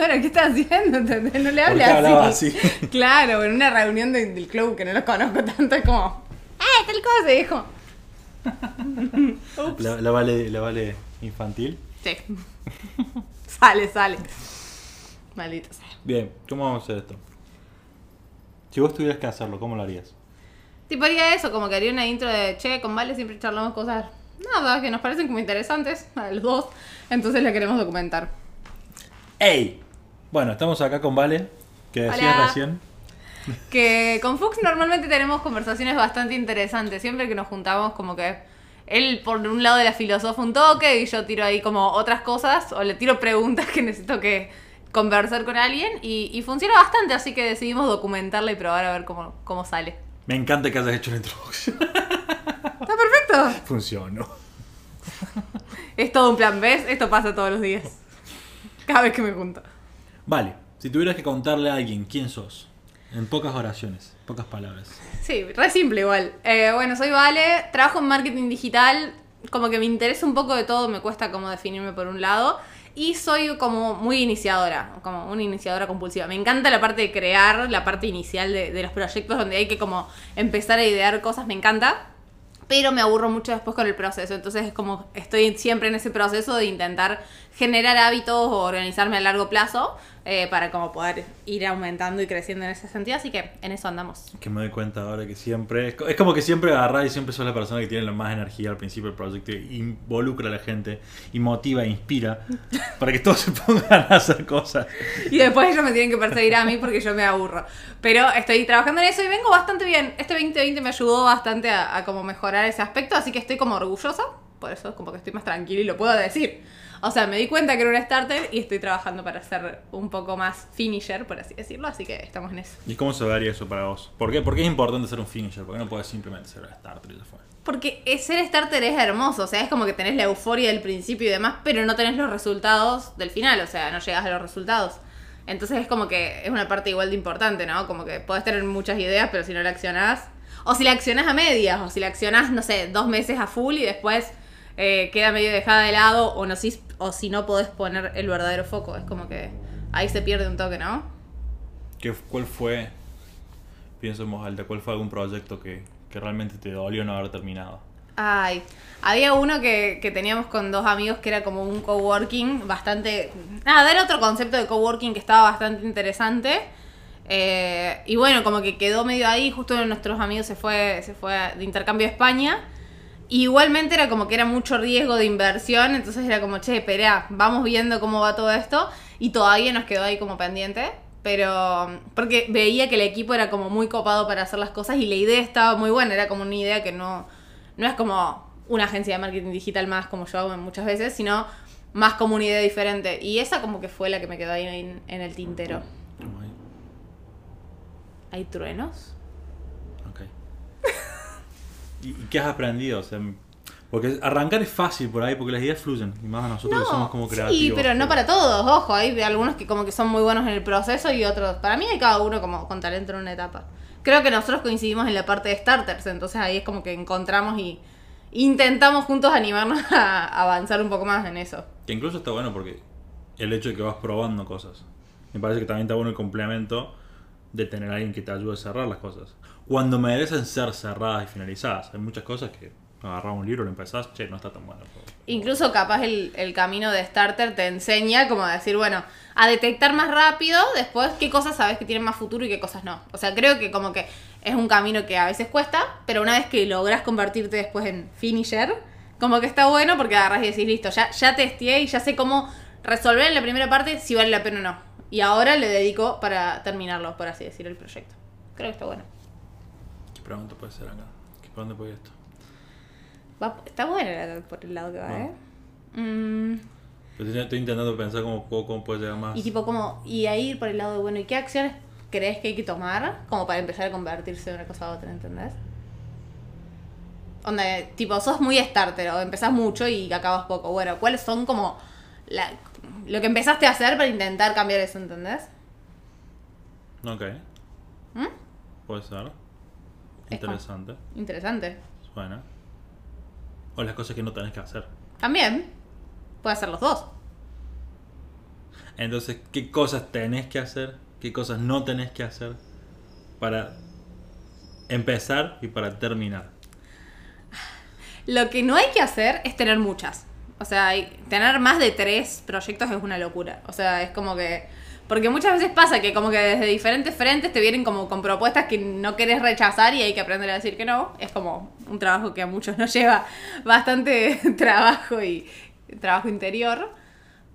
señora, ¿qué está haciendo? ¿Entendés? No le ¿Por hable así. así? Claro, en una reunión de- del club que no los conozco tanto, es como, ¡eh, tal cosa! Dijo. La, la vale, la vale infantil. Sí. sale, sale. Maldito sea. Bien, ¿cómo vamos a hacer esto? Si vos tuvieras que hacerlo, ¿cómo lo harías? Tipo haría eso, como que haría una intro de, che, con Vale siempre charlamos cosas, nada, que nos parecen como interesantes a los dos, entonces la queremos documentar. ¡Ey! Bueno, estamos acá con Vale, que decías Hola. recién. Que con Fuchs normalmente tenemos conversaciones bastante interesantes. Siempre que nos juntamos, como que él por un lado de la filosofa un toque y yo tiro ahí como otras cosas o le tiro preguntas que necesito que conversar con alguien y, y funciona bastante, así que decidimos documentarla y probar a ver cómo, cómo sale. Me encanta que hayas hecho la introducción. Está perfecto. Funcionó. Es todo un plan, ¿ves? Esto pasa todos los días. Cada vez que me junto. Vale, si tuvieras que contarle a alguien quién sos, en pocas oraciones, pocas palabras. Sí, re simple igual. Eh, bueno, soy Vale, trabajo en marketing digital, como que me interesa un poco de todo, me cuesta como definirme por un lado. Y soy como muy iniciadora, como una iniciadora compulsiva. Me encanta la parte de crear, la parte inicial de, de los proyectos donde hay que como empezar a idear cosas, me encanta. Pero me aburro mucho después con el proceso. Entonces es como estoy siempre en ese proceso de intentar generar hábitos o organizarme a largo plazo eh, para como poder ir aumentando y creciendo en ese sentido. Así que en eso andamos. Que me doy cuenta ahora que siempre. Es co- es como que siempre agarrás y siempre sos la persona que tiene la más energía al principio del proyecto. Involucra a la gente, y motiva, e inspira. para que todos se pongan a hacer cosas. Y después ellos me tienen que perseguir a mí porque yo me aburro. Pero estoy trabajando en eso y vengo bastante bien. Este 2020 me ayudó bastante a, a como mejorar ese aspecto, así que estoy como orgullosa. Por eso como que estoy más tranquila y lo puedo decir. O sea, me di cuenta que era una starter y estoy trabajando para ser un poco más finisher, por así decirlo. Así que estamos en eso. ¿Y cómo se vería eso para vos? ¿Por qué? ¿Por qué es importante ser un finisher? ¿Por qué no puedes simplemente ser un starter y ya fue? Porque ser starter es hermoso, o sea, es como que tenés la euforia del principio y demás, pero no tenés los resultados del final, o sea, no llegas a los resultados. Entonces es como que es una parte igual de importante, ¿no? Como que podés tener muchas ideas, pero si no la accionás, o si la accionás a medias, o si la accionás, no sé, dos meses a full y después eh, queda medio dejada de lado, o, no, si, o si no podés poner el verdadero foco, es como que ahí se pierde un toque, ¿no? ¿Qué, ¿Cuál fue, pienso en voz alta, cuál fue algún proyecto que, que realmente te dolió no haber terminado? Ay, había uno que, que teníamos con dos amigos que era como un coworking bastante... Nada, era otro concepto de coworking que estaba bastante interesante. Eh, y bueno, como que quedó medio ahí, justo uno de nuestros amigos se fue, se fue de intercambio a España. Y igualmente era como que era mucho riesgo de inversión, entonces era como, che, espera, vamos viendo cómo va todo esto. Y todavía nos quedó ahí como pendiente. Pero, porque veía que el equipo era como muy copado para hacer las cosas y la idea estaba muy buena, era como una idea que no, no es como una agencia de marketing digital más como yo hago muchas veces, sino más como una idea diferente. Y esa como que fue la que me quedó ahí en, en el tintero. ¿Hay truenos? ¿Y, qué has aprendido? O sea, porque arrancar es fácil por ahí, porque las ideas fluyen. Y más a nosotros que somos como creativos. sí, pero no para todos, ojo, hay algunos que como que son muy buenos en el proceso y otros, para mí hay cada uno como con talento en una etapa. Creo que nosotros coincidimos en la parte de starters, entonces ahí es como que encontramos y intentamos juntos animarnos a avanzar un poco más en eso. Que incluso está bueno porque el hecho de que vas probando cosas. Me parece que también está bueno el complemento de tener a alguien que te ayude a cerrar las cosas. Cuando merecen ser cerradas y finalizadas. Hay muchas cosas que agarras un libro, lo empezás, che, no está tan bueno. Incluso capaz el, camino de starter te enseña como a decir, bueno, a detectar más rápido después qué cosas sabes que tienen más futuro y qué cosas no. O sea, creo que como que es un camino que a veces cuesta, pero una vez que logras convertirte después en finisher, como que está bueno porque agarras y decís, listo, ya, ya testeé y ya sé cómo resolver en la primera parte si vale la pena o no. Y ahora le dedico para terminarlo, por así decir, el proyecto. Creo que está bueno. ¿Qué pregunta puede ser acá? ¿Qué por dónde puede ir esto? Va- está bueno la- por el lado que va. ¿eh? Mm, Yo estoy, estoy intentando pensar cómo, cómo, puede llegar más. Y tipo como, y ahí ir por el lado de, bueno, ¿y qué acciones crees que hay que tomar como para empezar a convertirse de una cosa a otra, ¿entendés? Onda, tipo, sos muy starter o empezás mucho y acabas poco. Bueno, ¿cuáles son como la- lo que empezaste a hacer para intentar cambiar eso, ¿entendés? Ok, ¿Mm? puede ser. Interesante. Interesante. Suena. O las cosas que no tenés que hacer. También, puede ser los dos. Entonces, ¿qué cosas tenés que hacer? ¿Qué cosas no tenés que hacer? Para empezar y para terminar. Lo que no hay que hacer es tener muchas. O sea, tener más de tres proyectos es una locura. O sea, es como que... Porque muchas veces pasa que como que desde diferentes frentes te vienen como con propuestas que no querés rechazar y hay que aprender a decir que no. Es como un trabajo que a muchos nos lleva bastante trabajo y trabajo interior.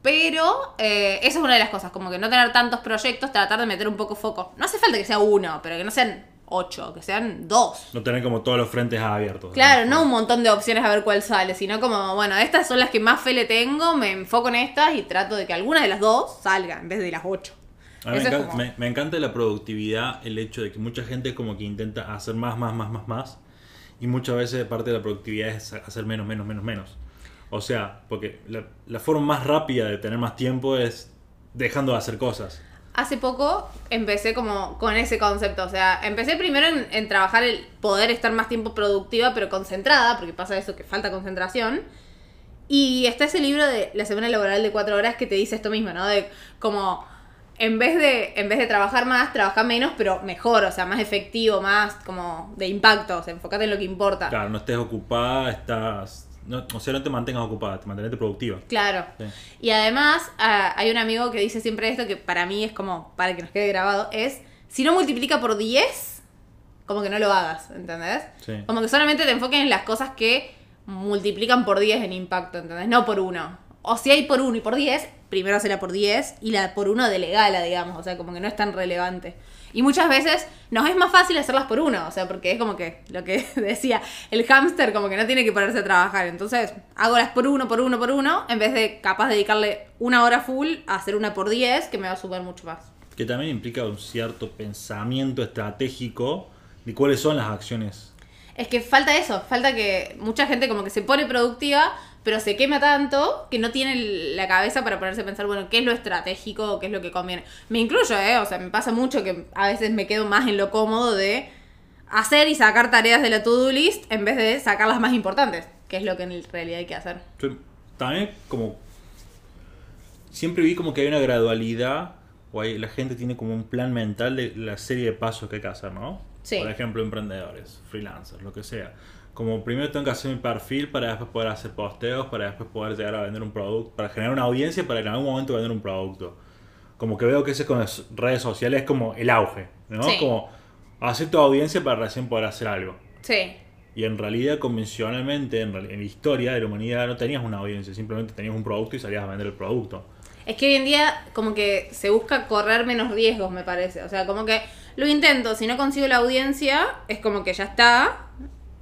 Pero eh, esa es una de las cosas, como que no tener tantos proyectos, tratar de meter un poco foco. No hace falta que sea uno, pero que no sean ocho, que sean dos. No tener como todos los frentes abiertos. Claro, no un montón de opciones a ver cuál sale, sino como, bueno, estas son las que más fe le tengo, me enfoco en estas y trato de que alguna de las dos salga en vez de las ocho. A mí me, encanta, como- me- me encanta la productividad, el hecho de que mucha gente como que intenta hacer más, más, más, más, más. Y muchas veces parte de la productividad es hacer menos, menos, menos, menos. O sea, porque la, la forma más rápida de tener más tiempo es dejando de hacer cosas. Hace poco empecé como con ese concepto, o sea, empecé primero en, trabajar el poder estar más tiempo productiva, pero concentrada, porque pasa eso que falta concentración. Y está ese libro de la semana laboral de cuatro horas que te dice esto mismo, ¿no? De como en vez de, en vez de trabajar más, trabaja menos, pero mejor, o sea, más efectivo, más como de impacto, o sea, enfócate en lo que importa. Claro, no estés ocupada, estás... no- o sea, no te mantengas ocupada, te mantenete productiva. Claro. Sí. Y además, ah, hay un amigo que dice siempre esto, que para mí es como, para que nos quede grabado, es, si no multiplica por 10, como que no lo hagas, ¿entendés? Sí. Como que solamente te enfoques en las cosas que multiplican por 10 en impacto, ¿entendés? No por uno. O si hay por uno y por 10, primero hacerla por 10 y la por uno delegala, digamos, o sea, como que no es tan relevante. Y muchas veces nos es más fácil hacerlas por uno, o sea, porque es como que lo que decía, el hámster como que no tiene que ponerse a trabajar. Entonces, hago las por uno, por uno, por uno, en vez de capaz de dedicarle una hora full a hacer una por 10, que me va a sumar mucho más. Que también implica un cierto pensamiento estratégico de cuáles son las acciones. Es que falta eso, falta que mucha gente como que se pone productiva, pero se quema tanto que no tiene la cabeza para ponerse a pensar, bueno, qué es lo estratégico, qué es lo que conviene. Me incluyo, ¿eh? O sea, me pasa mucho que a veces me quedo más en lo cómodo de hacer y sacar tareas de la to-do list en vez de sacar las más importantes, que es lo que en realidad hay que hacer. Yo también como siempre vi como que hay una gradualidad o hay, la gente tiene como un plan mental de la serie de pasos que hay que hacer, ¿no? Sí. Por ejemplo, emprendedores, freelancers, lo que sea. Como primero tengo que hacer mi perfil para después poder hacer posteos, para después poder llegar a vender un producto, para generar una audiencia, para en algún momento vender un producto. Como que veo que ese con las redes sociales es como el auge, ¿no? Sí. Como hacer tu audiencia para recién poder hacer algo. Sí. Y en realidad, convencionalmente, en, en la historia de la humanidad, no tenías una audiencia, simplemente tenías un producto y salías a vender el producto. Es que hoy en día como que se busca correr menos riesgos, me parece. O sea, como que lo intento, si no consigo la audiencia, es como que ya está.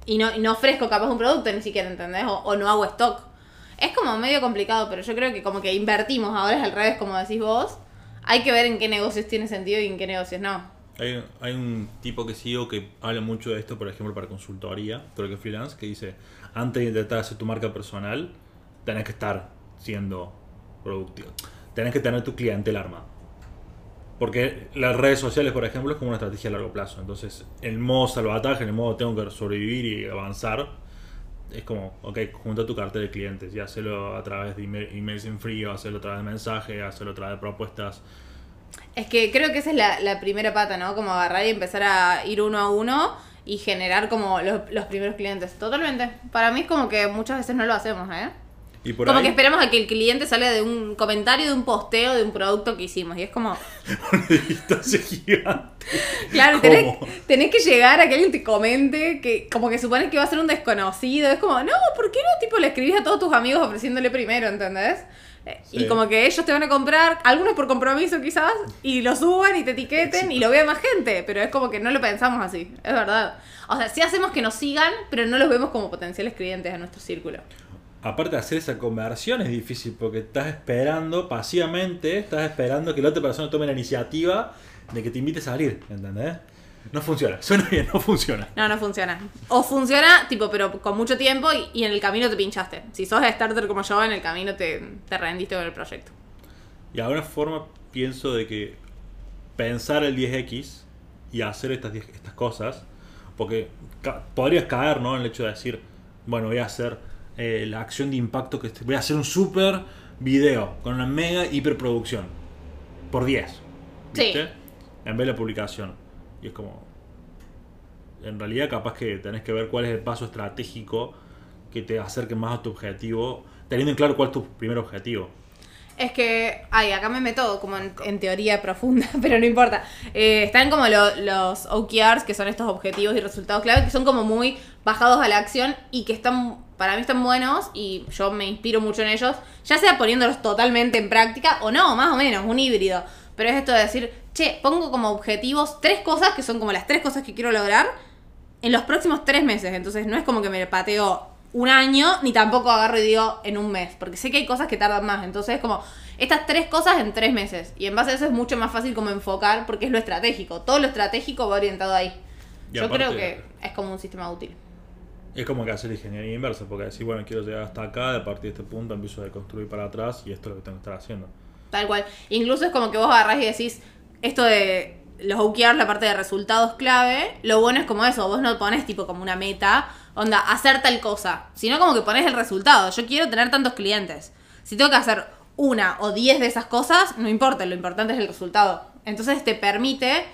Y no, no ofrezco capaz un producto ni siquiera, ¿entendés? O, no hago stock. Es como medio complicado, pero yo creo que como que invertimos, ahora es al revés, como decís vos. Hay que ver en qué negocios tiene sentido y en qué negocios no. Hay, hay un tipo que sigo que habla mucho de esto, por ejemplo, para consultoría, creo que freelance, que dice, antes de intentar hacer tu marca personal, tenés que estar siendo productivo. Tenés que tener tu cliente el arma. Porque las redes sociales, por ejemplo, es como una estrategia a largo plazo. Entonces, el modo salvataje, el modo tengo que sobrevivir y avanzar, es como, ok, junta tu cartera de clientes y hacerlo a través de email- emails en frío, hacerlo a través de mensajes, hacerlo a través de propuestas. Es que creo que esa es la, primera pata, ¿no? Como agarrar y empezar a ir uno a uno y generar como los primeros clientes. Totalmente. Para mí es como que muchas veces no lo hacemos, ¿eh? Y por como ahí, que esperamos a que el cliente salga de un comentario, de un posteo, de un producto que hicimos. Y es como, una distancia gigante. claro, tenés, tenés que llegar a que alguien te comente, que como que supones que va a ser un desconocido. Es como, no, ¿por qué no tipo le escribís a todos tus amigos ofreciéndole primero, ¿entendés? Eh, Sí. Y como que ellos te van a comprar, algunos por compromiso quizás, y lo suban y te etiqueten y lo vea más gente, pero es como que no lo pensamos así, es verdad. O sea, sí hacemos que nos sigan, pero no los vemos como potenciales clientes a nuestro círculo. Aparte de hacer esa conversión es difícil porque estás esperando pasivamente, estás esperando que la otra persona tome la iniciativa de que te invite a salir, ¿entendés? No funciona, suena bien, no funciona. No, no funciona. O funciona, tipo, pero con mucho tiempo y, y en el camino te pinchaste. Si sos starter como yo, en el camino te, te rendiste con el proyecto. Y alguna forma pienso de que pensar el 10X y hacer estas, 10 estas cosas, porque ca- podrías caer ¿no? en el hecho de decir, bueno, voy a hacer eh, la acción de impacto que voy a hacer un super video con una mega hiperproducción. por 10. Sí. ¿Viste? En vez de la publicación. Y es como. En realidad, capaz que tenés que ver cuál es el paso estratégico que te acerque más a tu objetivo, teniendo en claro cuál es tu primer objetivo. Es que, ay, acá me meto como en, en teoría profunda, pero no importa. Eh, están como lo- los OKRs, que son estos objetivos y resultados clave, que son como muy bajados a la acción y que están, para mí están buenos y yo me inspiro mucho en ellos, ya sea poniéndolos totalmente en práctica o no, más o menos, un híbrido. Pero es esto de decir, che, pongo como objetivos tres cosas que son como las tres cosas que quiero lograr en los próximos tres meses. Entonces no es como que me pateo un año, ni tampoco agarro y digo en un mes, porque sé que hay cosas que tardan más. Entonces es como estas tres cosas en tres meses. Y en base a eso es mucho más fácil como enfocar, porque es lo estratégico. Todo lo estratégico va orientado ahí. Y Yo aparte- creo que es como un sistema útil. Es como que hacer ingeniería inversa, porque decir, bueno, quiero llegar hasta acá, a partir de este punto empiezo a construir para atrás y esto es lo que tengo que estar haciendo. Tal cual. Incluso es como que vos agarrás y decís, esto de los OKRs, la parte de resultados clave, lo bueno es como eso, vos no pones tipo como una meta, onda, hacer tal cosa, sino como que pones el resultado. Yo quiero tener tantos clientes. Si tengo que hacer una o diez de esas cosas, no importa, lo importante es el resultado. Entonces te permite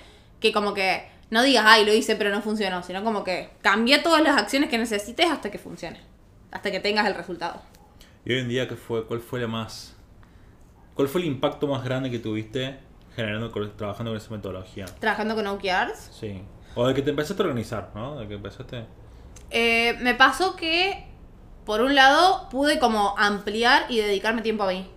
que como que no digas, ay, lo hice pero no funcionó, sino como que cambia todas las acciones que necesites hasta que funcione, hasta que tengas el resultado. Y hoy en día, ¿qué fue, ¿cuál fue la más. ¿Cuál fue el impacto más grande que tuviste generando, trabajando con esa metodología? Trabajando con OKRs, Sí. O de que te empezaste a organizar, ¿no? De que empezaste. Eh, me pasó que, por un lado, pude como ampliar y dedicarme tiempo a mí.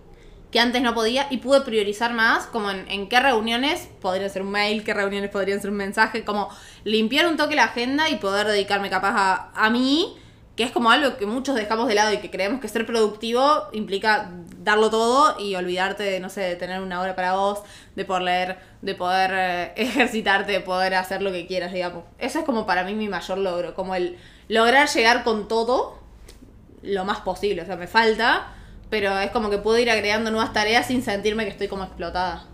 Que antes no podía y pude priorizar más, como en, qué reuniones podrían ser un mail, qué reuniones podrían ser un mensaje, como limpiar un toque la agenda y poder dedicarme capaz a, a mí, que es como algo que muchos dejamos de lado y que creemos que ser productivo implica darlo todo y olvidarte de, no sé, de tener una hora para vos, de poder leer, de poder eh, ejercitarte, de poder hacer lo que quieras, digamos. Eso es como para mí mi mayor logro, como el lograr llegar con todo lo más posible. O sea, me falta, pero es como que puedo ir agregando nuevas tareas sin sentirme que estoy como explotada.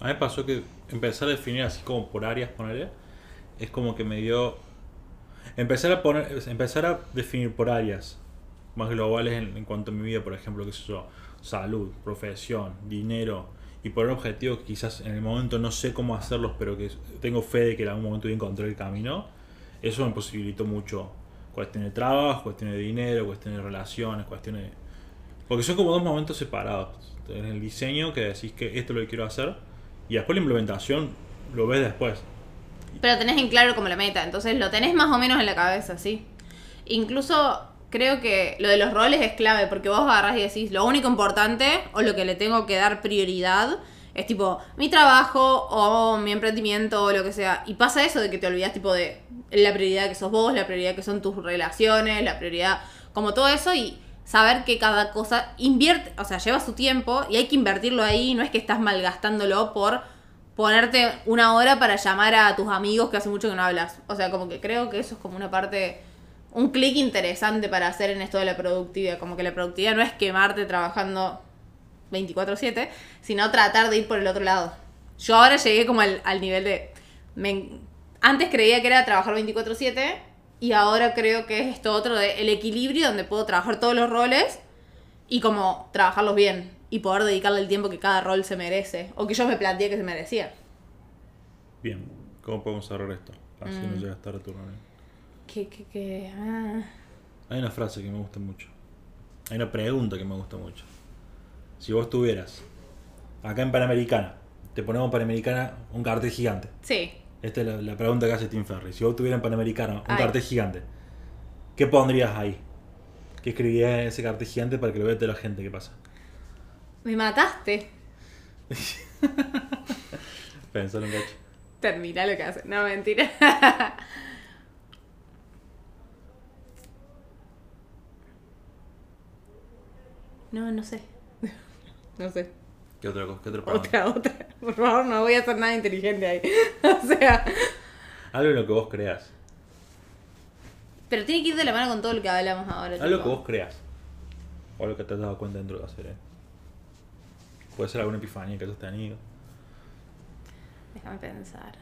A mí me pasó que empezar a definir así como por áreas, ponerle, es como que me dio. Empezar a poner, empezar a definir por áreas más globales en, cuanto a mi vida, por ejemplo, qué sé yo, salud, profesión, dinero, y poner objetivos que quizás en el momento no sé cómo hacerlos, pero que tengo fe de que en algún momento voy a encontrar el camino, eso me posibilitó mucho. Cuestiones de trabajo, cuestiones de dinero, cuestiones de relaciones, cuestiones. Porque son como dos momentos separados. En el diseño que decís que esto es lo que quiero hacer y después la implementación lo ves después. Pero tenés en claro como la meta, entonces lo tenés más o menos en la cabeza, ¿sí? Incluso creo que lo de los roles es clave, porque vos agarrás y decís, lo único importante o lo que le tengo que dar prioridad es tipo mi trabajo o mi emprendimiento o lo que sea. Y pasa eso de que te olvidas tipo de la prioridad que sos vos, la prioridad que son tus relaciones, la prioridad, como todo eso y saber que cada cosa invierte, o sea, lleva su tiempo y hay que invertirlo ahí, no es que estás malgastándolo por ponerte una hora para llamar a tus amigos que hace mucho que no hablas. O sea, como que creo que eso es como una parte, un clic interesante para hacer en esto de la productividad. Como que la productividad no es quemarte trabajando 24/7, sino tratar de ir por el otro lado. Yo ahora llegué como al, nivel de... antes creía que era trabajar 24/7 y ahora creo que es esto otro de el equilibrio donde puedo trabajar todos los roles y como trabajarlos bien y poder dedicarle el tiempo que cada rol se merece o que yo me planteé que se merecía. Bien, ¿cómo podemos cerrar esto? Así no llega a estar tu. Que, que, que. ah. Hay una frase que me gusta mucho. Hay una pregunta que me gusta mucho. Si vos tuvieras acá en Panamericana, te ponemos Panamericana un cartel gigante. Sí. Esta es la, la pregunta que hace Tim Ferry. Si vos tuvieras en Panamericana un Ay. cartel gigante, ¿qué pondrías ahí? ¿Qué escribirías en ese cartel gigante para que lo vea toda la gente? ¿Qué pasa? Me mataste. Pensalo un cacho. Termina lo que hace. No, mentira. No, no sé. No sé. ¿Qué otra cosa? ¿Qué otra pregunta? Otra, otra. Por favor, no voy a hacer nada inteligente ahí. O sea. Algo en lo que vos creas. Pero tiene que ir de la mano con todo lo que hablamos ahora. Algo tipo. que vos creas. O algo que te has dado cuenta dentro de hacer. ¿eh? Puede ser alguna epifanía que hayas tenido. Déjame pensar.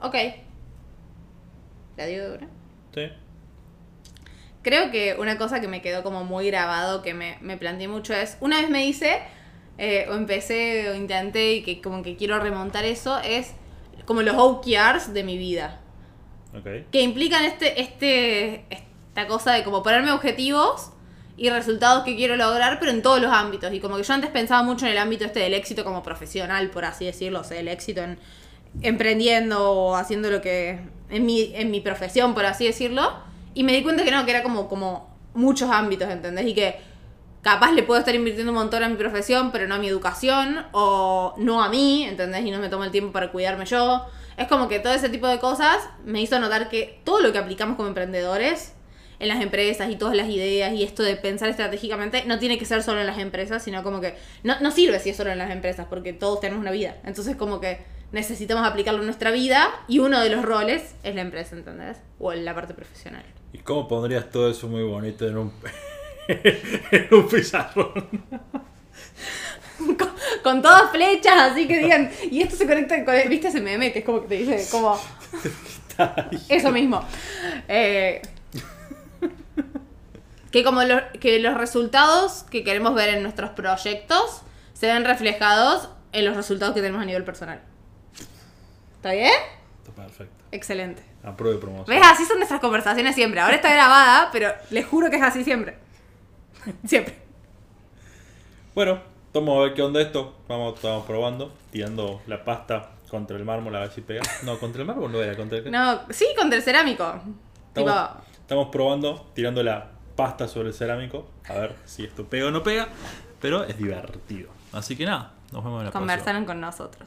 Ok. ¿La digo de una? Sí. Creo que una cosa que me quedó como muy grabado, que me, me planteé mucho es, una vez me hice, eh, o empecé, o intenté, y que como que quiero remontar eso, es como los OKRs de mi vida. Ok. Que implican este, este, esta cosa de como ponerme objetivos y resultados que quiero lograr, pero en todos los ámbitos. Y como que yo antes pensaba mucho en el ámbito este del éxito como profesional, por así decirlo, o sea, el éxito en emprendiendo o haciendo lo que en mi, en mi profesión, por así decirlo. Y me di cuenta que no, que era como, como muchos ámbitos, ¿entendés? Y que capaz le puedo estar invirtiendo un montón a mi profesión, pero no a mi educación, o no a mí, ¿entendés? Y no me tomo el tiempo para cuidarme yo. Es como que todo ese tipo de cosas me hizo notar que todo lo que aplicamos como emprendedores en las empresas y todas las ideas y esto de pensar estratégicamente no tiene que ser solo en las empresas, sino como que no, no sirve si es solo en las empresas, porque todos tenemos una vida. Entonces como que necesitamos aplicarlo en nuestra vida y uno de los roles es la empresa, ¿entendés? O la parte profesional. ¿Y cómo pondrías todo eso muy bonito en un, en un pizarrón? con, con todas flechas, así que digan, y esto se conecta con, ¿viste ese meme? Que es como que te dice, como, eso mismo. Eh, que como lo- que los resultados que queremos ver en nuestros proyectos se ven reflejados en los resultados que tenemos a nivel personal. ¿Está bien? Está perfecto. Excelente. Apruebe promoción. ¿Ves? Así son nuestras conversaciones siempre. Ahora está grabada, pero les juro que es así siempre. Siempre. Bueno, vamos a ver qué onda esto. Vamos, estamos probando, tirando la pasta contra el mármol a ver si pega. No, contra el mármol no era, contra el... No, sí, contra el cerámico. Tipo, Estamos, estamos probando, tirando la pasta sobre el cerámico, a ver si esto pega o no pega, pero es divertido. Así que nada, nos vemos en la próxima. conversaron con nosotros.